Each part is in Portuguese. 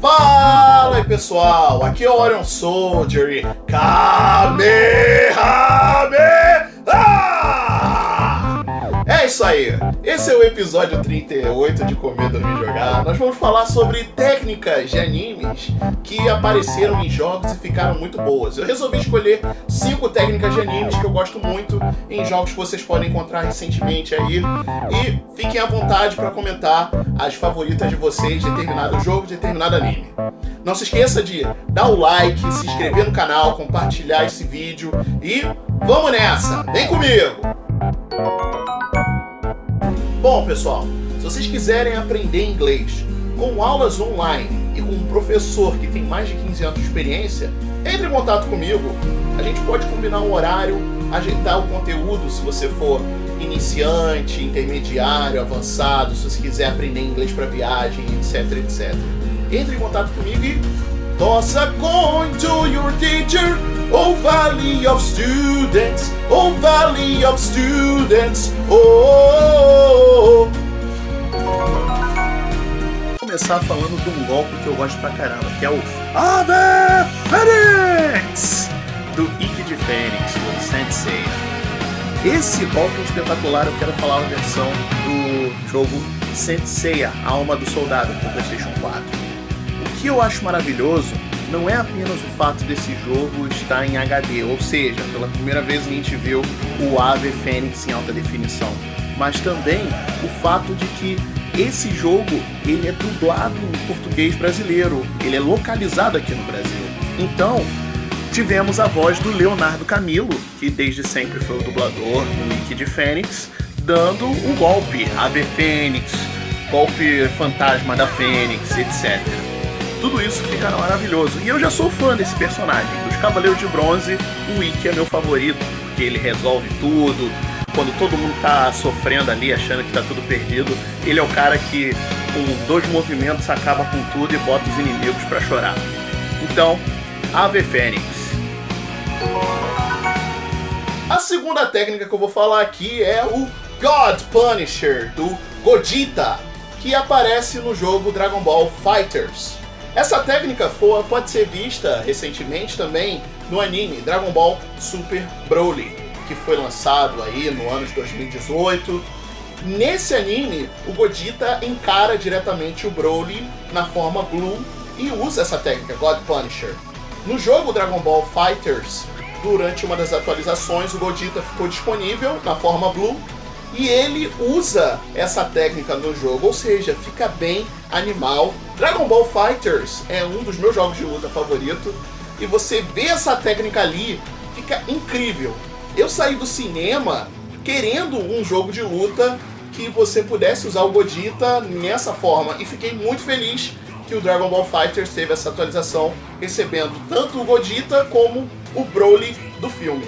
Fala aí pessoal, aqui é o Orion Soldier e Kamehameha! É isso aí, esse é o episódio 38 de Comer, Dormir Jogar. Nós vamos falar sobre técnicas de animes que apareceram em jogos e ficaram muito boas. Eu resolvi escolher 5 técnicas de animes que eu gosto muito em jogos que vocês podem encontrar recentemente aí. E fiquem à vontade para comentar as favoritas de vocês de determinado jogo, de determinado anime. Não se esqueça de dar o like, se inscrever no canal, compartilhar esse vídeo e vamos nessa! Vem comigo! Bom, pessoal, se vocês quiserem aprender inglês com aulas online e com um professor que tem mais de 15 anos de experiência, entre em contato comigo. A gente pode combinar um horário, ajeitar o conteúdo se você for iniciante, intermediário, avançado, se você quiser aprender inglês para viagem, etc, etc. Entre em contato comigo e Toss a coin to your teacher, oh valley of students, oh valley of students, oh. Vou começar falando de um golpe que eu gosto pra caramba, que é o Ave Fênix do Ikki de Fênix, do Sensei. Esse golpe espetacular, eu quero falar a versão do jogo Sensei, Alma do Soldado, do PlayStation 4 que eu acho maravilhoso não é apenas o fato desse jogo estar em HD, ou seja, pela primeira vez a gente viu o Ave Fênix em alta definição, mas também o fato de que esse jogo ele é dublado em português brasileiro, ele é localizado aqui no Brasil. Então, tivemos a voz do Leonardo Camilo, que desde sempre foi o dublador do Wiki de Fênix, dando o golpe Ave Fênix, golpe fantasma da Fênix, etc tudo isso fica maravilhoso. E eu já sou fã desse personagem. Dos Cavaleiros de Bronze, o Ikki é meu favorito, porque ele resolve tudo. Quando todo mundo tá sofrendo ali, achando que tá tudo perdido, ele é o cara que, com dois movimentos, acaba com tudo e bota os inimigos para chorar. Então, Ave Fênix. A segunda técnica que eu vou falar aqui é o God Punisher do Godita, que aparece no jogo Dragon Ball Fighters. Essa técnica foi, pode ser vista recentemente também no anime Dragon Ball Super Broly, que foi lançado aí no ano de 2018. Nesse anime, o Godita encara diretamente o Broly na forma Blue e usa essa técnica, God Punisher. No jogo Dragon Ball Fighters, durante uma das atualizações, o Godita ficou disponível na forma Blue e ele usa essa técnica no jogo, ou seja, fica bem animal. Dragon Ball Fighters é um dos meus jogos de luta favorito e você vê essa técnica ali, fica incrível. Eu saí do cinema querendo um jogo de luta que você pudesse usar o Godita nessa forma e fiquei muito feliz que o Dragon Ball Fighters teve essa atualização, recebendo tanto o Godita como o Broly do filme.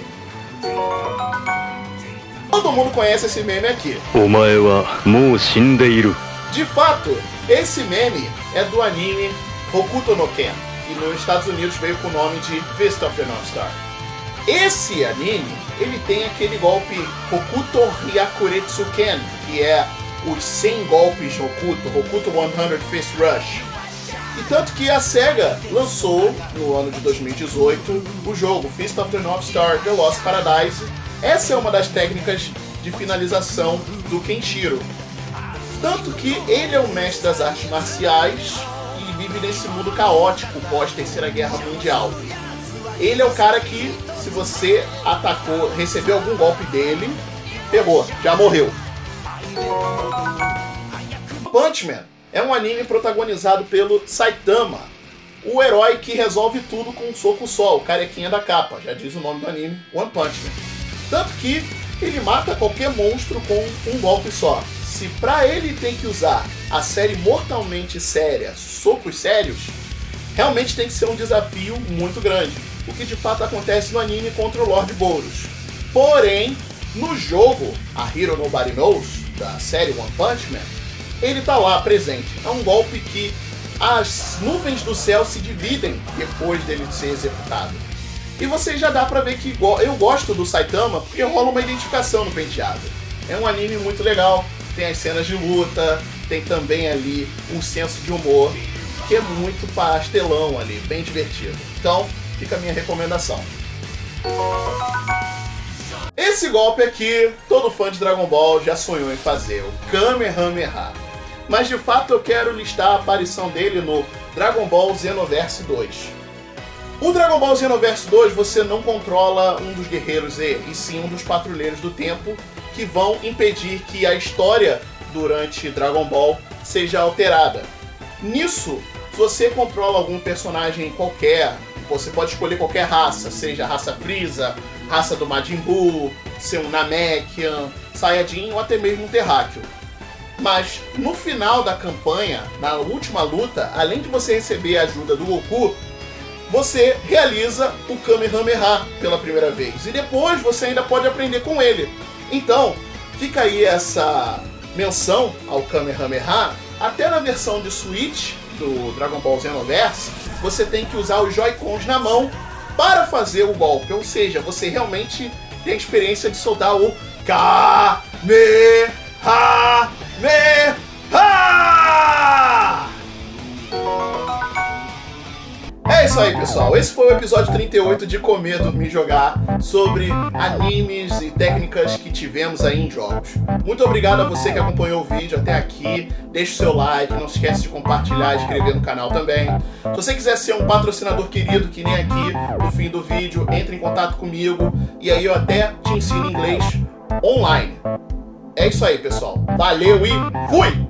Todo mundo conhece esse meme aqui. De fato, esse meme é do anime Hokuto no Ken, que nos Estados Unidos veio com o nome de Fist of the North Star. Esse anime, ele tem aquele golpe Hokuto Hyakuretsu Ken, que é os 100 golpes de Hokuto, Hokuto 100 Fist Rush. E tanto que a SEGA lançou, no ano de 2018, o jogo Fist of the North Star The Lost Paradise, essa é uma das técnicas de finalização do Kenshiro. Tanto que ele é o mestre das artes marciais e vive nesse mundo caótico pós Terceira Guerra Mundial. Ele é o cara que, se você atacou, recebeu algum golpe dele, ferrou, já morreu. Punchman é um anime protagonizado pelo Saitama, o herói que resolve tudo com um soco só, o carequinha da capa, já diz o nome do anime, One Punch Man. Tanto que ele mata qualquer monstro com um golpe só. Se pra ele tem que usar a série mortalmente séria, socos sérios, realmente tem que ser um desafio muito grande. O que de fato acontece no anime contra o Lord Boros. Porém, no jogo, a Hero Nobody Knows, da série One Punch Man, ele tá lá presente. É um golpe que as nuvens do céu se dividem depois dele ser executado. E você já dá pra ver que eu gosto do Saitama porque rola uma identificação no penteado. É um anime muito legal, tem as cenas de luta, tem também ali um senso de humor que é muito pastelão ali, bem divertido. Então, fica a minha recomendação. Esse golpe aqui, todo fã de Dragon Ball já sonhou em fazer, o Kamehameha. Mas de fato eu quero listar a aparição dele no Dragon Ball Xenoverse 2. O Dragon Ball Xenoverse 2 você não controla um dos guerreiros Z, e sim um dos patrulheiros do tempo que vão impedir que a história durante Dragon Ball seja alterada. Nisso, você controla algum personagem qualquer, você pode escolher qualquer raça, seja raça Frieza, raça do Majin Buu, ser um Namekian, Saiyajin ou até mesmo um Terráqueo. Mas no final da campanha, na última luta, além de você receber a ajuda do Goku, você realiza o Kamehameha pela primeira vez. E depois você ainda pode aprender com ele. Então, fica aí essa menção ao Kamehameha. Até na versão de Switch do Dragon Ball Xenoverse, você tem que usar os Joy-Cons na mão para fazer o golpe. Ou seja, você realmente tem a experiência de soltar o Kamehameha. Isso aí, pessoal. Esse foi o episódio 38 de Comer, Dormir Jogar sobre animes e técnicas que tivemos aí em jogos. Muito obrigado a você que acompanhou o vídeo até aqui. Deixe o seu like, não se esqueça de compartilhar e inscrever no canal também. Se você quiser ser um patrocinador querido, que nem aqui no fim do vídeo, entre em contato comigo e aí eu até te ensino inglês online. É isso aí, pessoal. Valeu e fui!